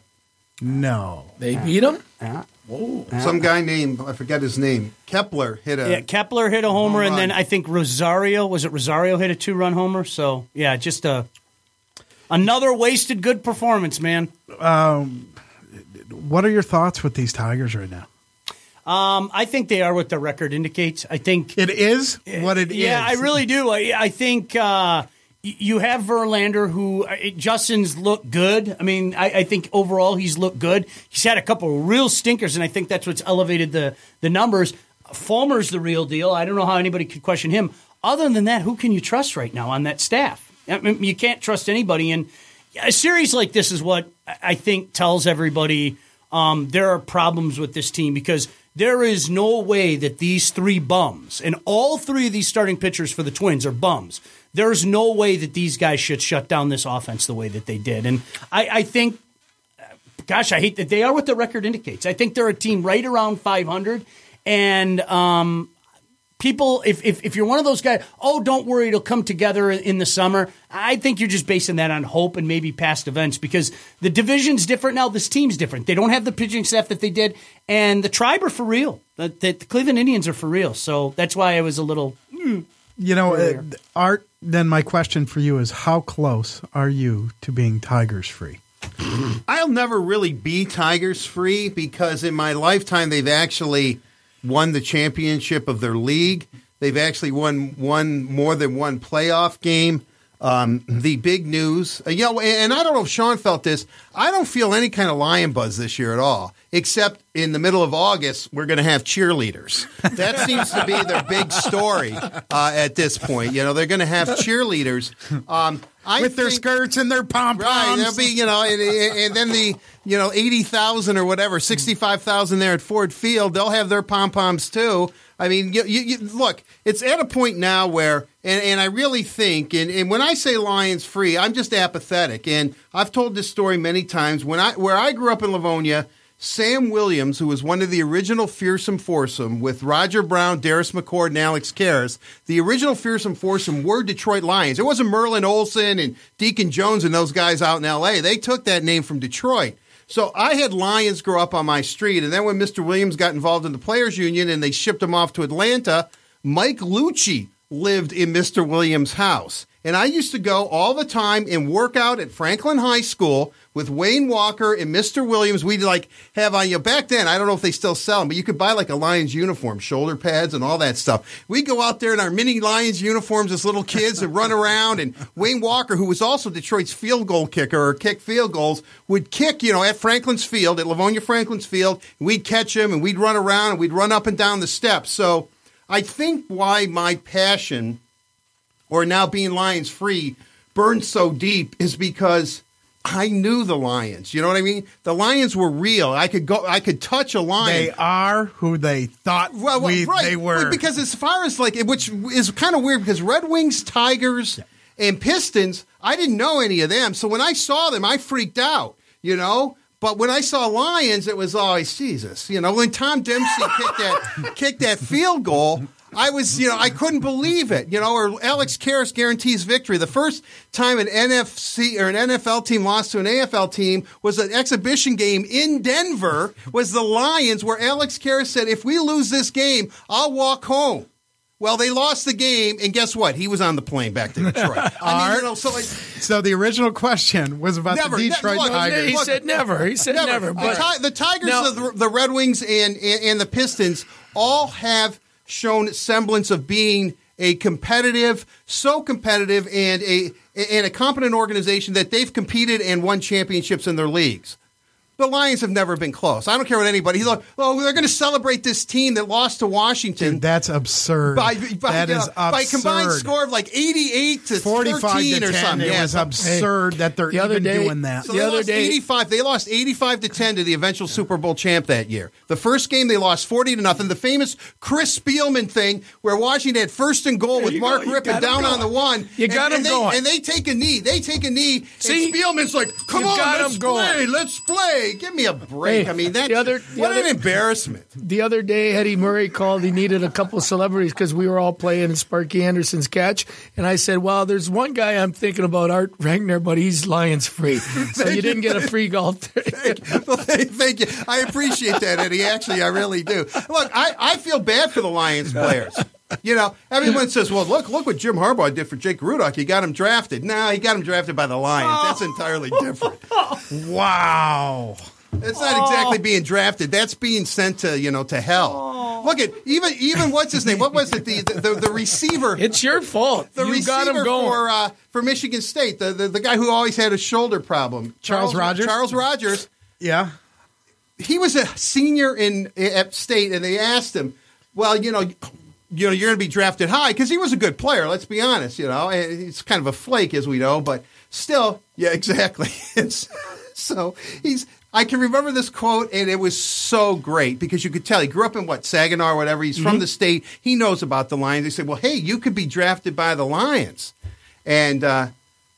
No, they beat him. Yeah. Whoa. Some guy named I forget his name. Kepler hit a. Yeah, Kepler hit a homer, and then I think Rosario was it Rosario hit a two run homer. So yeah, just a another wasted good performance, man. Um, what are your thoughts with these Tigers right now? Um, I think they are what the record indicates. I think it is what it yeah, is. I really do. I, I think uh, y- you have Verlander, who uh, Justin's looked good. I mean, I, I think overall he's looked good. He's had a couple of real stinkers, and I think that's what's elevated the the numbers. Fulmer's the real deal. I don't know how anybody could question him. Other than that, who can you trust right now on that staff? I mean, you can't trust anybody. And a series like this is what I think tells everybody um, there are problems with this team because there is no way that these three bums and all three of these starting pitchers for the Twins are bums. There's no way that these guys should shut down this offense the way that they did. And I, I think gosh, I hate that they are what the record indicates. I think they're a team right around 500. And um, people, if, if, if you're one of those guys, oh, don't worry, it'll come together in the summer. I think you're just basing that on hope and maybe past events because the division's different now. This team's different. They don't have the pitching staff that they did, and the tribe are for real. The, the, the Cleveland Indians are for real. So that's why I was a little. mm. You know, uh, Art. Then my question for you is: How close are you to being Tigers free? I'll never really be Tigers free because in my lifetime they've actually won the championship of their league. They've actually won one more than one playoff game. Um, the big news, uh, you know, and, I don't know if Sean felt this. I don't feel any kind of lion buzz this year at all, except in the middle of August we're going to have cheerleaders. That seems to be their big story uh, at this point. You know, they're going to have cheerleaders. Um, I With their think- skirts and their pom poms. Right, there'll be you know, and, and then the you know eighty thousand or whatever, sixty five thousand there at Ford Field, they'll have their pom poms too. I mean, you, you, you, look, it's at a point now where, and, and I really think, and, and when I say Lions free, I'm just apathetic. And I've told this story many times. When I where I grew up in Livonia, Sam Williams, who was one of the original Fearsome Foursome with Roger Brown, Darris McCord, and Alex Karras, the original Fearsome Foursome were Detroit Lions. It wasn't Merlin Olsen and Deacon Jones and those guys out in L.A. They took that name from Detroit. So I had Lions grow up on my street, and then when Mr. Williams got involved in the Players Union and they shipped him off to Atlanta, Mike Lucci lived in Mr. Williams' house. And I used to go all the time and work out at Franklin High School with Wayne Walker and Mr. Williams. We'd like have on you back then. I don't know if they still sell them, but you could buy like a Lions uniform, shoulder pads, and all that stuff. We'd go out there in our mini Lions uniforms as little kids and run around. And Wayne Walker, who was also Detroit's field goal kicker or kick field goals, would kick, you know, at Franklin's Field, at Livonia Franklin's Field. And we'd catch him and we'd run around and we'd run up and down the steps. So I think why my passion or now being Lions free burned so deep is because I knew the Lions. You know what I mean? The Lions were real. I could go. I could touch a lion. They are who they thought Well, well, we, right. they were. Because as far as like, which is kind of weird because Red Wings, Tigers, and Pistons, I didn't know any of them. So when I saw them, I freaked out, you know? But when I saw Lions, it was always Jesus. You know, when Tom Dempsey kicked that kicked that field goal, I was, you know, I couldn't believe it. You know, or Alex Karras guarantees victory. The first time an NFC or an NFL team lost to an AFL team was an exhibition game in Denver. Was the Lions where Alex Karras said, "If we lose this game, I'll walk home." Well, they lost the game, and guess what? He was on the plane back to Detroit. I mean, you know, so like, So the original question was about Never, the ne- Detroit look, Tigers. He said never. He said never. The, but Ti- the Tigers, Now- the, the Red Wings, and, and and the Pistons all have shown semblance of being a competitive, so competitive, and a and a competent organization that they've competed and won championships in their leagues. The Lions have never been close. I don't care what anybody. He's like, oh, they're going to celebrate this team that lost to Washington. Dude, that's absurd. by, by, that you is know, by combined score of like 88 to 45 13 to or 10. something. It Yeah, was so- absurd that they're the other even day- doing that. So they lost 85. They lost 85 to 10 to the eventual Super Bowl champ that year. The first game they lost 40 to nothing. The famous Chris Spielman thing where Washington had first and goal with Mark go. Rypien got 'em down on the one. You And- got 'em and they, going. And they take a knee. They take a knee. See? and Spielman's like, "Come You on, got 'em let's going. play. Let's play. Give me a break." Hey, I mean, that the other- the what other- an embarrassment. The other day, Eddie Murray called. He needed a couple of celebrities because we were all playing in Sparky Anderson's catch. And I said, "Well, there's one guy I'm thinking about, Art Regner, but he's Lions free, so you didn't get a free golf." well, thank you. I appreciate that, Eddie. Actually, I really do. Look, I, I feel bad for the Lions players. You know, everyone says, "Well, look, look what Jim Harbaugh did for Jake Rudock. He got him drafted." No, he got him drafted by the Lions. That's entirely different. Wow. It's not exactly being drafted. That's being sent to you know to hell. Look at even even what's his name? What was it? The the, the receiver. It's your fault. The You receiver got him going. for uh, for Michigan State. The, the the guy who always had a shoulder problem. Charles Rogers? Charles Rogers. Yeah. he was a senior in at state, and they asked him, "Well, you know, you know, you're going to be drafted high because he was a good player. Let's be honest. You know, and he's kind of a flake, as we know, but still, yeah, exactly. It's, so he's. I can remember this quote, and it was so great because you could tell he grew up in what Saginaw or whatever. He's from the state. He knows about the Lions. They said, "Well, hey, you could be drafted by the Lions," and. uh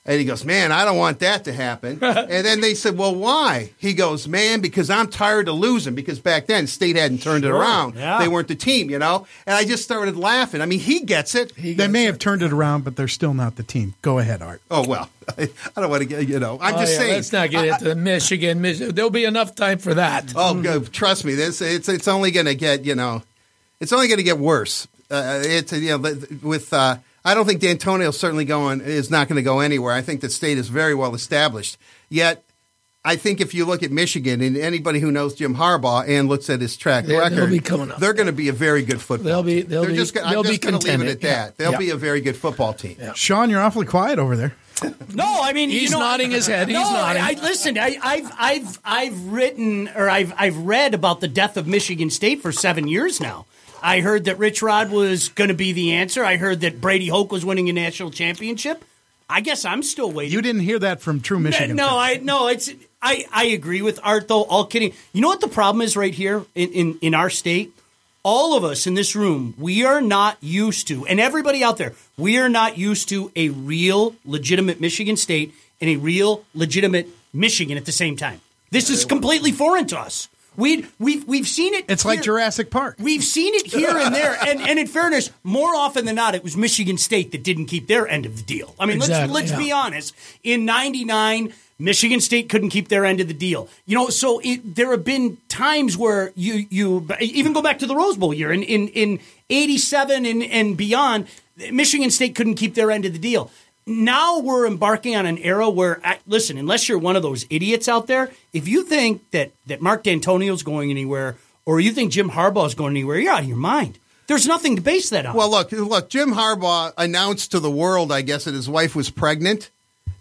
and he goes, Man, I don't want that to happen. and then they said, Well, why? He goes, Man, because I'm tired of losing. Because back then, state hadn't turned it around. yeah. They weren't the team, you know? And I just started laughing. I mean, he gets it. they may have turned it around, but they're still not the team. Go ahead, Art. Oh, well, I, don't want to get, you know, I'm Oh, just yeah, saying. Let's not get into Michigan. Michigan. There'll be enough time for that. Oh, good. trust me, this it's it's only going to get you know, it's only going to get worse. Uh, it's you know with uh, I don't think Dantonio's certainly going is not going to go anywhere. I think the state is very well established. Yet, I think if you look at Michigan and anybody who knows Jim Harbaugh and looks at his track Yeah, they'll record, be coming up. they're going to be a very good football. They'll be- they'll They're be- just, they'll I'm be just going to leave it at that. Yeah. They'll Yeah. be a very good football team. Sean, you're awfully quiet over there. No, I mean He's you know, nodding his head. He's no, nodding. I, I listen. I, I've I've I've written or I've I've read about the death of Michigan State for seven years now. I heard that Rich Rod was going to be the answer. I heard that Brady Hoke was winning a national championship. I guess I'm still waiting. You didn't hear that from True Michigan. No. I no, it's I, I agree with Art though. All kidding. You know what the problem is right here in, in, in our state? All of us in this room, we are not used to, and everybody out there, we are not used to a real legitimate Michigan State and a real legitimate Michigan at the same time. This is completely foreign to us. We we've we've seen it. It's like Jurassic Park. We've seen it here and there, and, and in fairness, more often than not, it was Michigan State that didn't keep their end of the deal. I mean, Exactly, let's let's yeah. be honest. In '99, Michigan State couldn't keep their end of the deal. You know, so it, there have been times where you you even go back to the Rose Bowl year in in in '87 and and beyond, Michigan State couldn't keep their end of the deal. Now we're embarking on an era where, uh, listen, unless you're one of those idiots out there, if you think that that Mark Dantonio's going anywhere, or you think Jim Harbaugh's going anywhere, you're out of your mind. There's nothing to base that on. Well, look, look. Jim Harbaugh announced to the world, I guess, that his wife was pregnant.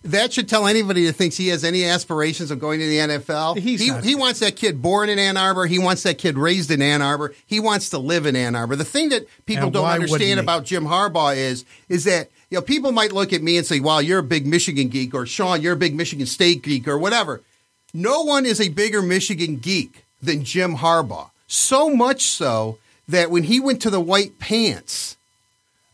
That should tell anybody that thinks he has any aspirations of going to the NFL. He's he, not. he wants that kid born in Ann Arbor. He wants that kid raised in Ann Arbor. He wants to live in Ann Arbor. The thing that people And don't understand about Jim Harbaugh is is that you know people might look at me and say, wow, you're a big Michigan geek," or "Sean, you're a big Michigan State geek," or whatever. No one is a bigger Michigan geek than Jim Harbaugh. So much so that when he went to the white pants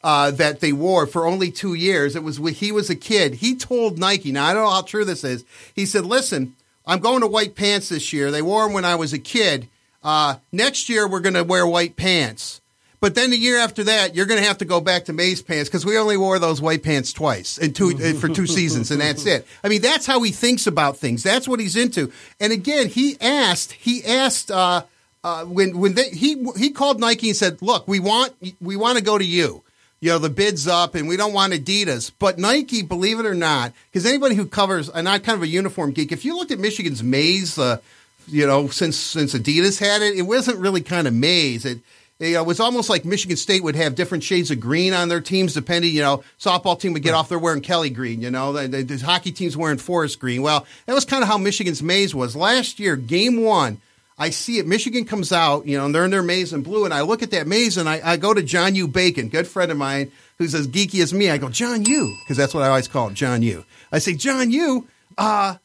uh, that they wore for only two years, it was when he was a kid. He told Nike, now I don't know how true this is. He said, listen, I'm going to white pants this year. They wore them when I was a kid. Uh, next year, we're going to wear white pants. But then the year after that, you're going to have to go back to maize pants because we only wore those white pants twice two, for two seasons, and that's it. I mean, that's how he thinks about things. That's what he's into. And again, he asked, he asked uh, uh, when when they, he he called Nike and said, "Look, we want we want to go to you." You know the bid's up, and we don't want Adidas. But Nike, believe it or not, because anybody who covers, and I'm kind of a uniform geek. If you looked at Michigan's maize, uh, you know, since since Adidas had it, it wasn't really kind of maize. It you know, it was almost like Michigan State would have different shades of green on their teams, depending. You know, softball team would get off there wearing Kelly green. You know, the, the, the hockey team's wearing forest green. Well, that was kind of how Michigan's maize was last year. Game one, I see it. Michigan comes out, you know, and they're in their maize and blue, and I look at that maize, and I, I go to John U. Bacon, good friend of mine, who's as geeky as me. I go, John U, because that's what I always call him, John U. I say, John U. Uh,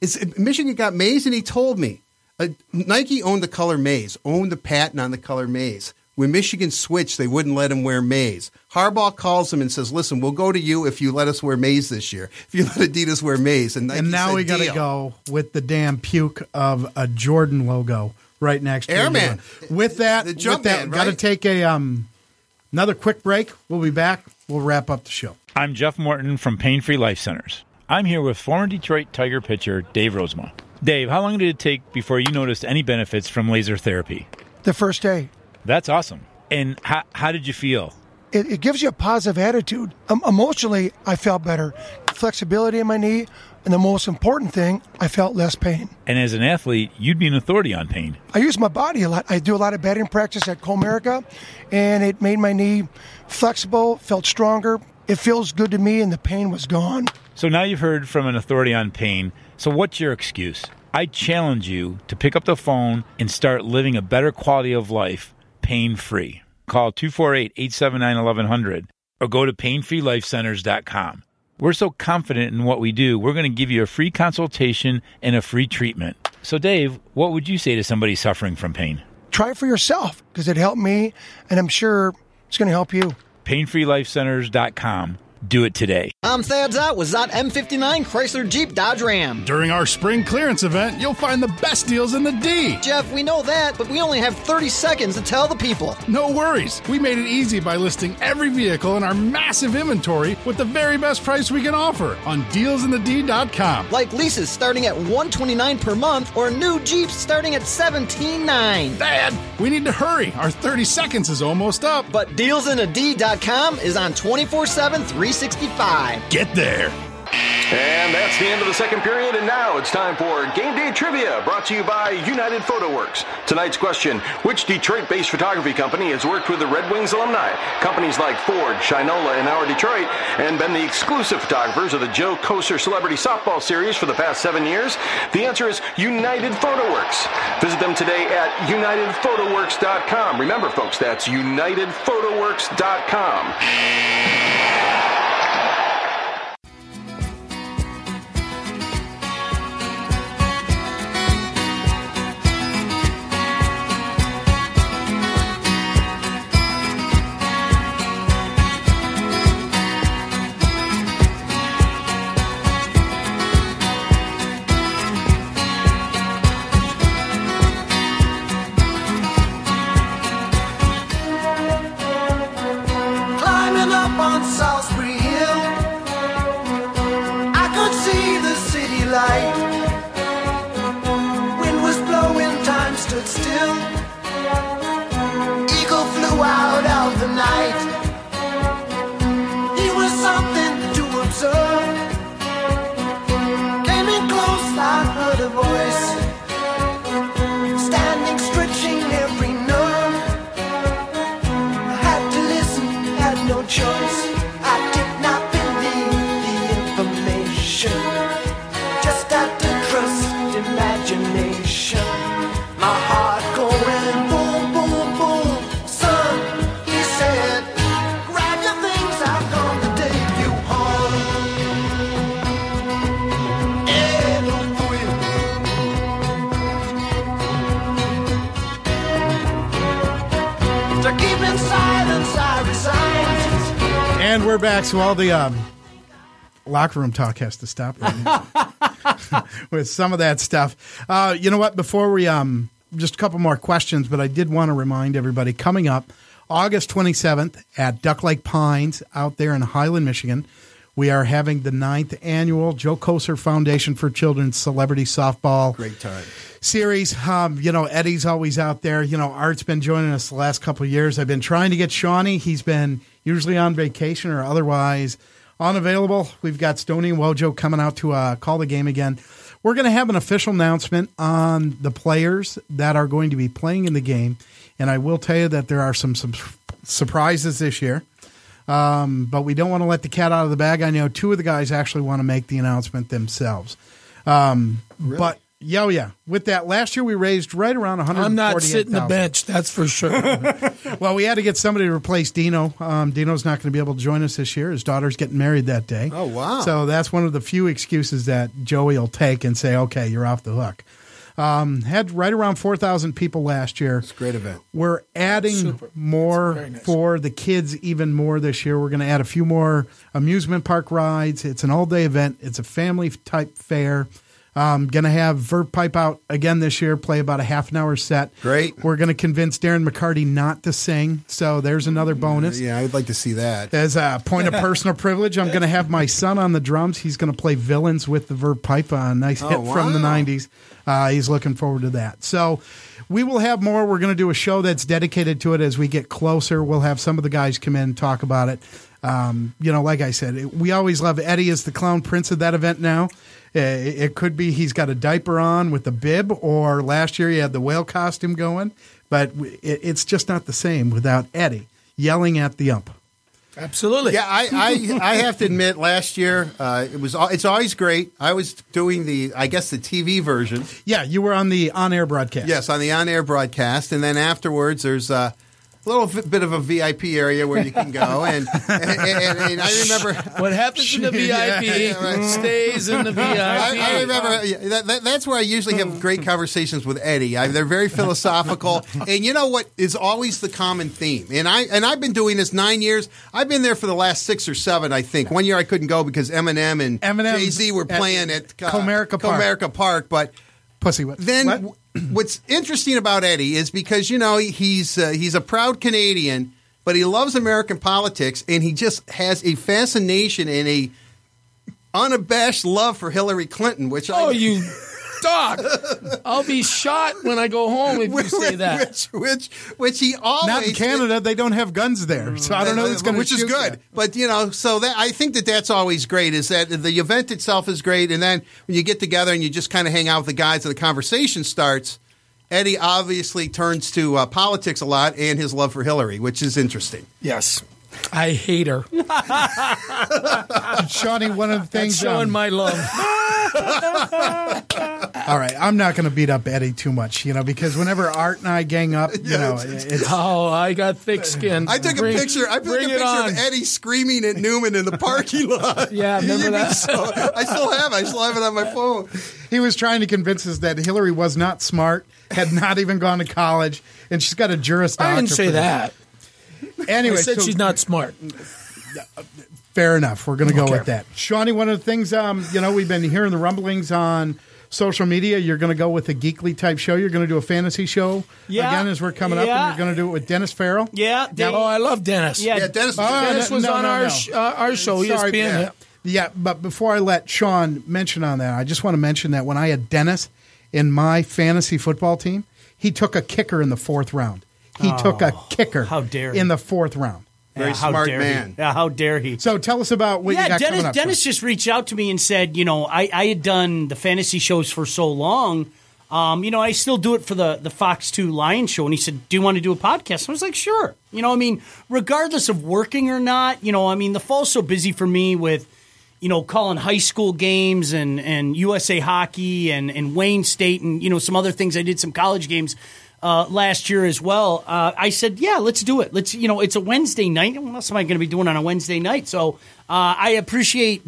is Michigan got maize, and he told me uh, Nike owned the color maize, owned the patent on the color maize. When Michigan switched, they wouldn't let him wear maize. Harbaugh calls him and says, "Listen, we'll go to you if you let us wear maize this year. If you let Adidas wear maize." And, Nike And now said, we got to go with the damn puke of a Jordan logo right next to Airman. With that, The with Jumpman, that, got to take a um another quick break. We'll be back. We'll wrap up the show. I'm Jeff Morton from Pain Free Life Centers. I'm here with former Detroit Tiger pitcher Dave Rozema. Dave, how long did it take before you noticed any benefits from laser therapy? The first day. That's awesome. And how, how did you feel? It, it gives you a positive attitude. Um, emotionally, I felt better. Flexibility in my knee, and the most important thing, I felt less pain. And as an athlete, you'd be an authority on pain. I use my body a lot. I do a lot of batting practice at Comerica, and it made my knee flexible, felt stronger. It feels good to me, and the pain was gone. So now you've heard from an authority on pain. So what's your excuse? I challenge you to pick up the phone and start living a better quality of life pain free. Call 248 879 1100 or go to painfreelifecenters.com. We're so confident in what we do, we're going to give you a free consultation and a free treatment. So, Dave, what would you say to somebody suffering from pain? Try it for yourself because it helped me, and I'm sure it's going to help you. Painfreelifecenters.com. Do it today. I'm Thad Szott with Szott M59 Chrysler Jeep Dodge Ram. During our spring clearance event, you'll find the best deals in the D. Jeff, we know that, but we only have 30 seconds to tell the people. No worries. We made it easy by listing every vehicle in our massive inventory with the very best price we can offer on dealsinthed.com. Like leases starting at 129 per month or new Jeeps starting at 17.9. Dad, we need to hurry. Our 30 seconds is almost up. But dealsinthed.com is on 24/7 365. Get there. And that's the end of the second period, and now it's time for Game Day Trivia, brought to you by United Photo Works. Tonight's question Which Detroit based photography company has worked with the Red Wings alumni? Companies like Ford, Shinola, and Our Detroit, and been the exclusive photographers of the Joe Kocur Celebrity Softball Series for the past seven years? The answer is United Photo Works. Visit them today at UnitedPhotoWorks.com. Remember, folks, that's UnitedPhotoWorks.com. So all the um, locker room talk has to stop right now with some of that stuff. Uh, you know what? Before we um, just a couple more questions, but I did want to remind everybody coming up August 27th at Duck Lake Pines out there in Highland, Michigan. We are having the ninth annual Joe Kocur Foundation for Children's Celebrity Softball Great time. series. Um, you know, Eddie's always out there. You know, Art's been joining us the last couple of years. I've been trying to get Shawnee. He's been usually on vacation or otherwise unavailable. We've got Stony and Wojo coming out to uh, call the game again. We're going to have an official announcement on the players that are going to be playing in the game. And I will tell you that there are some, some surprises this year. Um, but we don't want to let the cat out of the bag. I know two of the guys actually want to make the announcement themselves. Um, But yeah, oh, yeah. With that, last year we raised right around one hundred. I'm not sitting the bench, that's for sure. well, we had to get somebody to replace Dino. Um, Dino's not going to be able to join us this year. His daughter's getting married that day. Oh, wow. So that's one of the few excuses that Joey will take and say, "Okay, you're off the hook." Um, had right around four thousand people last year. It's a great event. We're adding Super. more for the kids, even more this year. We're going to add a few more amusement park rides. It's an all day event. It's a family type fair. Um, going to have Vert Pipe out again this year, play about a half an hour set. Great. We're going to convince Darren McCarty not to sing. So there's another bonus. Yeah, I'd like to see that. As a point of personal privilege, I'm going to have my son on the drums. He's going to play villains with the Vert Pipe, a nice Oh, hit from the 90s. Uh, he's looking forward to that. So we will have more. We're going to do a show that's dedicated to it as we get closer. We'll have some of the guys come in and talk about it. Um, you know, like I said, it- we always love Eddie as the clown prince of that event now. Uh, It it could be he's got a diaper on with a bib, or last year he had the whale costume going, but it's just not the same without Eddie yelling at the ump. Absolutely. Yeah, I, I, I have to admit, last year uh, it was. It's always great. I was doing the, I guess, the TV version. Yeah, you were on the on-air broadcast. Yes, on the on-air broadcast, and then afterwards, there's a little bit of a VIP area where you can go, and and, and, and I remember What happens in the VIP Yeah, yeah, right. stays in the VIP. I, I remember yeah, that, that, that's where I usually have great conversations with Eddie. I, they're very philosophical, and you know what is always the common theme. And I and I've been doing this nine years. I've been there for the last six or seven, I think. One year I couldn't go because Eminem and Eminem Jay Z were at playing at, uh, Comerica Park. Comerica Park, but Pussy. What? then what? what's interesting about Eddie is because you know he's uh, he's a proud Canadian, but he loves American politics, and he just has a fascination and a unabashed love for Hillary Clinton, which I Oh, you dog! I'll be shot when I go home if you say that. which which which he always Not in Canada. They don't have guns there, so I don't know who's going which is good. But you know, so that I think that that's always great. Is that the event itself is great, and then when you get together and you just kind of hang out with the guys and the conversation starts. Eddie obviously turns to uh, politics a lot and his love for Hillary, which is interesting. Yes. I hate her. Shawnee, one of the things. That's showing um, my love. all right, I'm not going to beat up Eddie too much, you know, because whenever Art and I gang up, you know, it's Oh, I got thick skin. I took Bring- a picture. I took a picture of Eddie screaming at Newman in the parking lot. Yeah, remember that? so- I still have. it. I still have it on my phone. he was trying to convince us that Hillary was not smart, had not even gone to college, and she's got a Juris I didn't Doctor say for that. Anyway, I said so- she's not smart. Fair enough. We're going to go Okay. with that. Shawnee, one of the things, um, you know, we've been hearing the rumblings on social media. You're going to go with a geekly type show. You're going to do a fantasy show Yeah. again as we're coming up, and you're going to do it with Dennis Farrell. Yeah, they- oh, I love Dennis. Yeah, Yeah, Dennis. Oh, Dennis no, was no, on no, our no. sh- uh, our show, Sorry, ESPN. yeah. Yeah, but before I let Sean mention on that, I just want to mention that when I had Dennis in my fantasy football team, he took a kicker in the fourth round. He took a kicker Oh, how dare he. in the fourth round. Very Yeah, smart dare man. He. Yeah, how dare he? So tell us about what you yeah, got Dennis. coming up. Dennis just reached out to me and said, you know, I, I had done the fantasy shows for so long. Um, you know, I still do it for the the Fox Two Lion Show, and he said, "Do you want to do a podcast?" I was like, "Sure." You know, I mean, regardless of working or not, you know, I mean, the fall's so busy for me with, you know, calling high school games and and USA Hockey and and Wayne State and you know some other things. I did some college games. Uh, last year as well, uh, I said, "Yeah, let's do it. Let's, you know, it's a Wednesday night. What else am I going to be doing on a Wednesday night?" So uh, I appreciate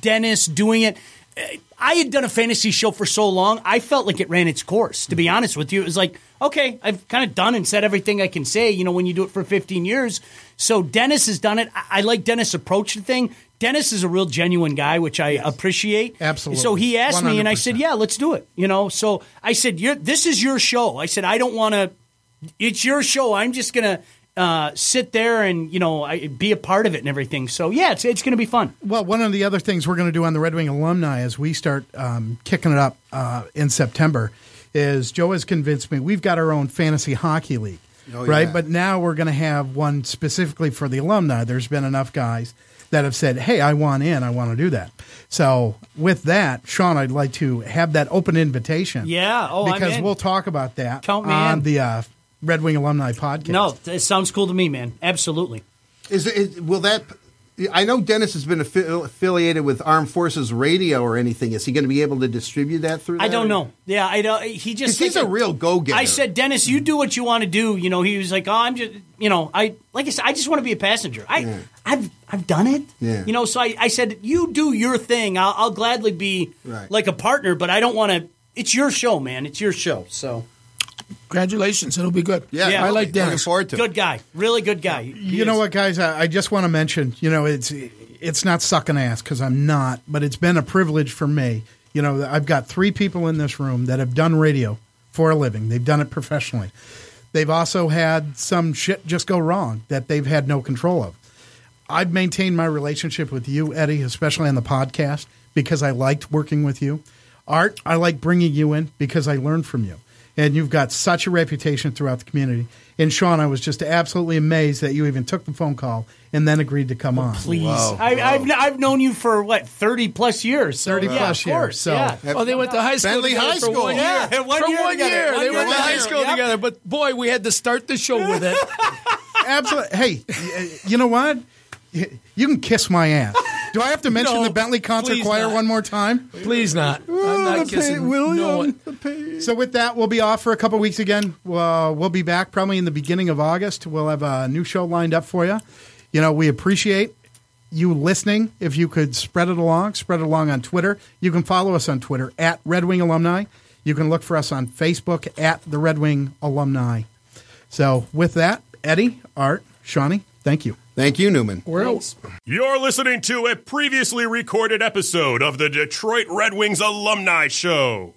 Dennis doing it. Uh, I had done a fantasy show for so long, I felt like it ran its course. To be honest with you, it was like, okay, I've kind of done and said everything I can say. You know, when you do it for 15 years. So Dennis has done it. I, I like Dennis' approach to thing. Dennis is a real genuine guy, which I appreciate. Absolutely. So he asked me, and I said, "Yeah, let's do it." You know, so I said, You're, "This is your show." I said, "I don't want to. It's your show. I'm just gonna." Uh, sit there and you know I, be a part of it and everything. So yeah, it's it's going to be fun. Well, one of the other things we're going to do on the Red Wing alumni as we start um, kicking it up uh, in September is Joe has convinced me we've got our own fantasy hockey league, Oh, right? yeah. But now we're going to have one specifically for the alumni. There's been enough guys that have said, "Hey, I want in. I want to do that." So with that, Sean, I'd like to have that open invitation. Yeah. Oh, I'm because in. we'll talk about that Count me on in. the uh, Red Wing alumni podcast. No, it sounds cool to me, man. Absolutely. Is it will that? I know Dennis has been affi- affiliated with Armed Forces Radio or anything. Is he going to be able to distribute that through? I that? don't know. Yeah, I don't. He just 'Cause he's like- a real go-getter. I said, Dennis, you do what you want to do. You know, he was like, oh, I'm just, you know, I like I said, I just want to be a passenger. I, I've, I've done it. Yeah. You know, so I, I said, you do your thing. I'll, I'll gladly be Right. like a partner, but I don't want to. It's your show, man. It's your show. So Congratulations, it'll be good. Yeah, I like Dennis. Good guy, really good guy. You know what, guys? I, I just want to mention. You know, it's it's not sucking ass because I'm not, but it's been a privilege for me. You know, I've got three people in this room that have done radio for a living. They've done it professionally. They've also had some shit just go wrong that they've had no control of. I've maintained my relationship with you, Eddie, especially on the podcast, because I liked working with you. Art, I like bringing you in because I learned from you. And you've got such a reputation throughout the community. And Sean, I was just absolutely amazed that you even took the phone call and then agreed to come oh, on. Please, I, I've I've known you for what thirty plus years. So, 30 yeah, plus years, course, so- yeah. Oh, they went to high school Bentley together High for School. one year. Yeah, one for year one together. year, One they year went to high school Yep. together. But boy, we had to start the show with it. Absolutely. Hey, you know what? You can kiss my ass. Do I have to mention No, the Bentley Concert please Choir not. one more time? Please not. I'm not kissing no one. So with that, we'll be off for a couple weeks again. Uh, we'll be back probably in the beginning of August. We'll have a new show lined up for you. You know, we appreciate you listening. If you could spread it along, spread it along on Twitter. You can follow us on Twitter at Red Wing Alumni. You can look for us on Facebook at the Red Wing Alumni. So with that, Eddie, Art, Shawnee, thank you. Thank you, Newman. We're out. You're listening to a previously recorded episode of the Detroit Red Wings Alumni Show.